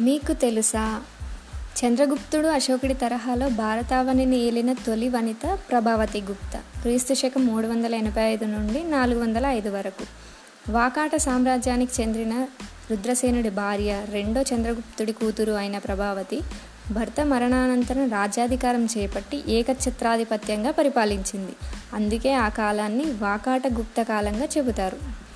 మీకు తెలుసా? చంద్రగుప్తుడు అశోకుడి తరహాలో భారతావనిని ఏలిన తొలి వనిత ప్రభావతి గుప్త. క్రీస్తు శకం మూడు వందల ఎనభై ఐదు నుండి నాలుగు వందల ఐదు వరకు. వాకాట సామ్రాజ్యానికి చెందిన రుద్రసేనుడి భార్య రెండో చంద్రగుప్తుడి కూతురు అయిన ప్రభావతి భర్త మరణానంతరం రాజ్యాధికారం చేపట్టి ఏకఛత్రాధిపత్యంగా పరిపాలించింది. అందుకే ఆ కాలాన్ని వాకాట గుప్త కాలంగా చెబుతారు.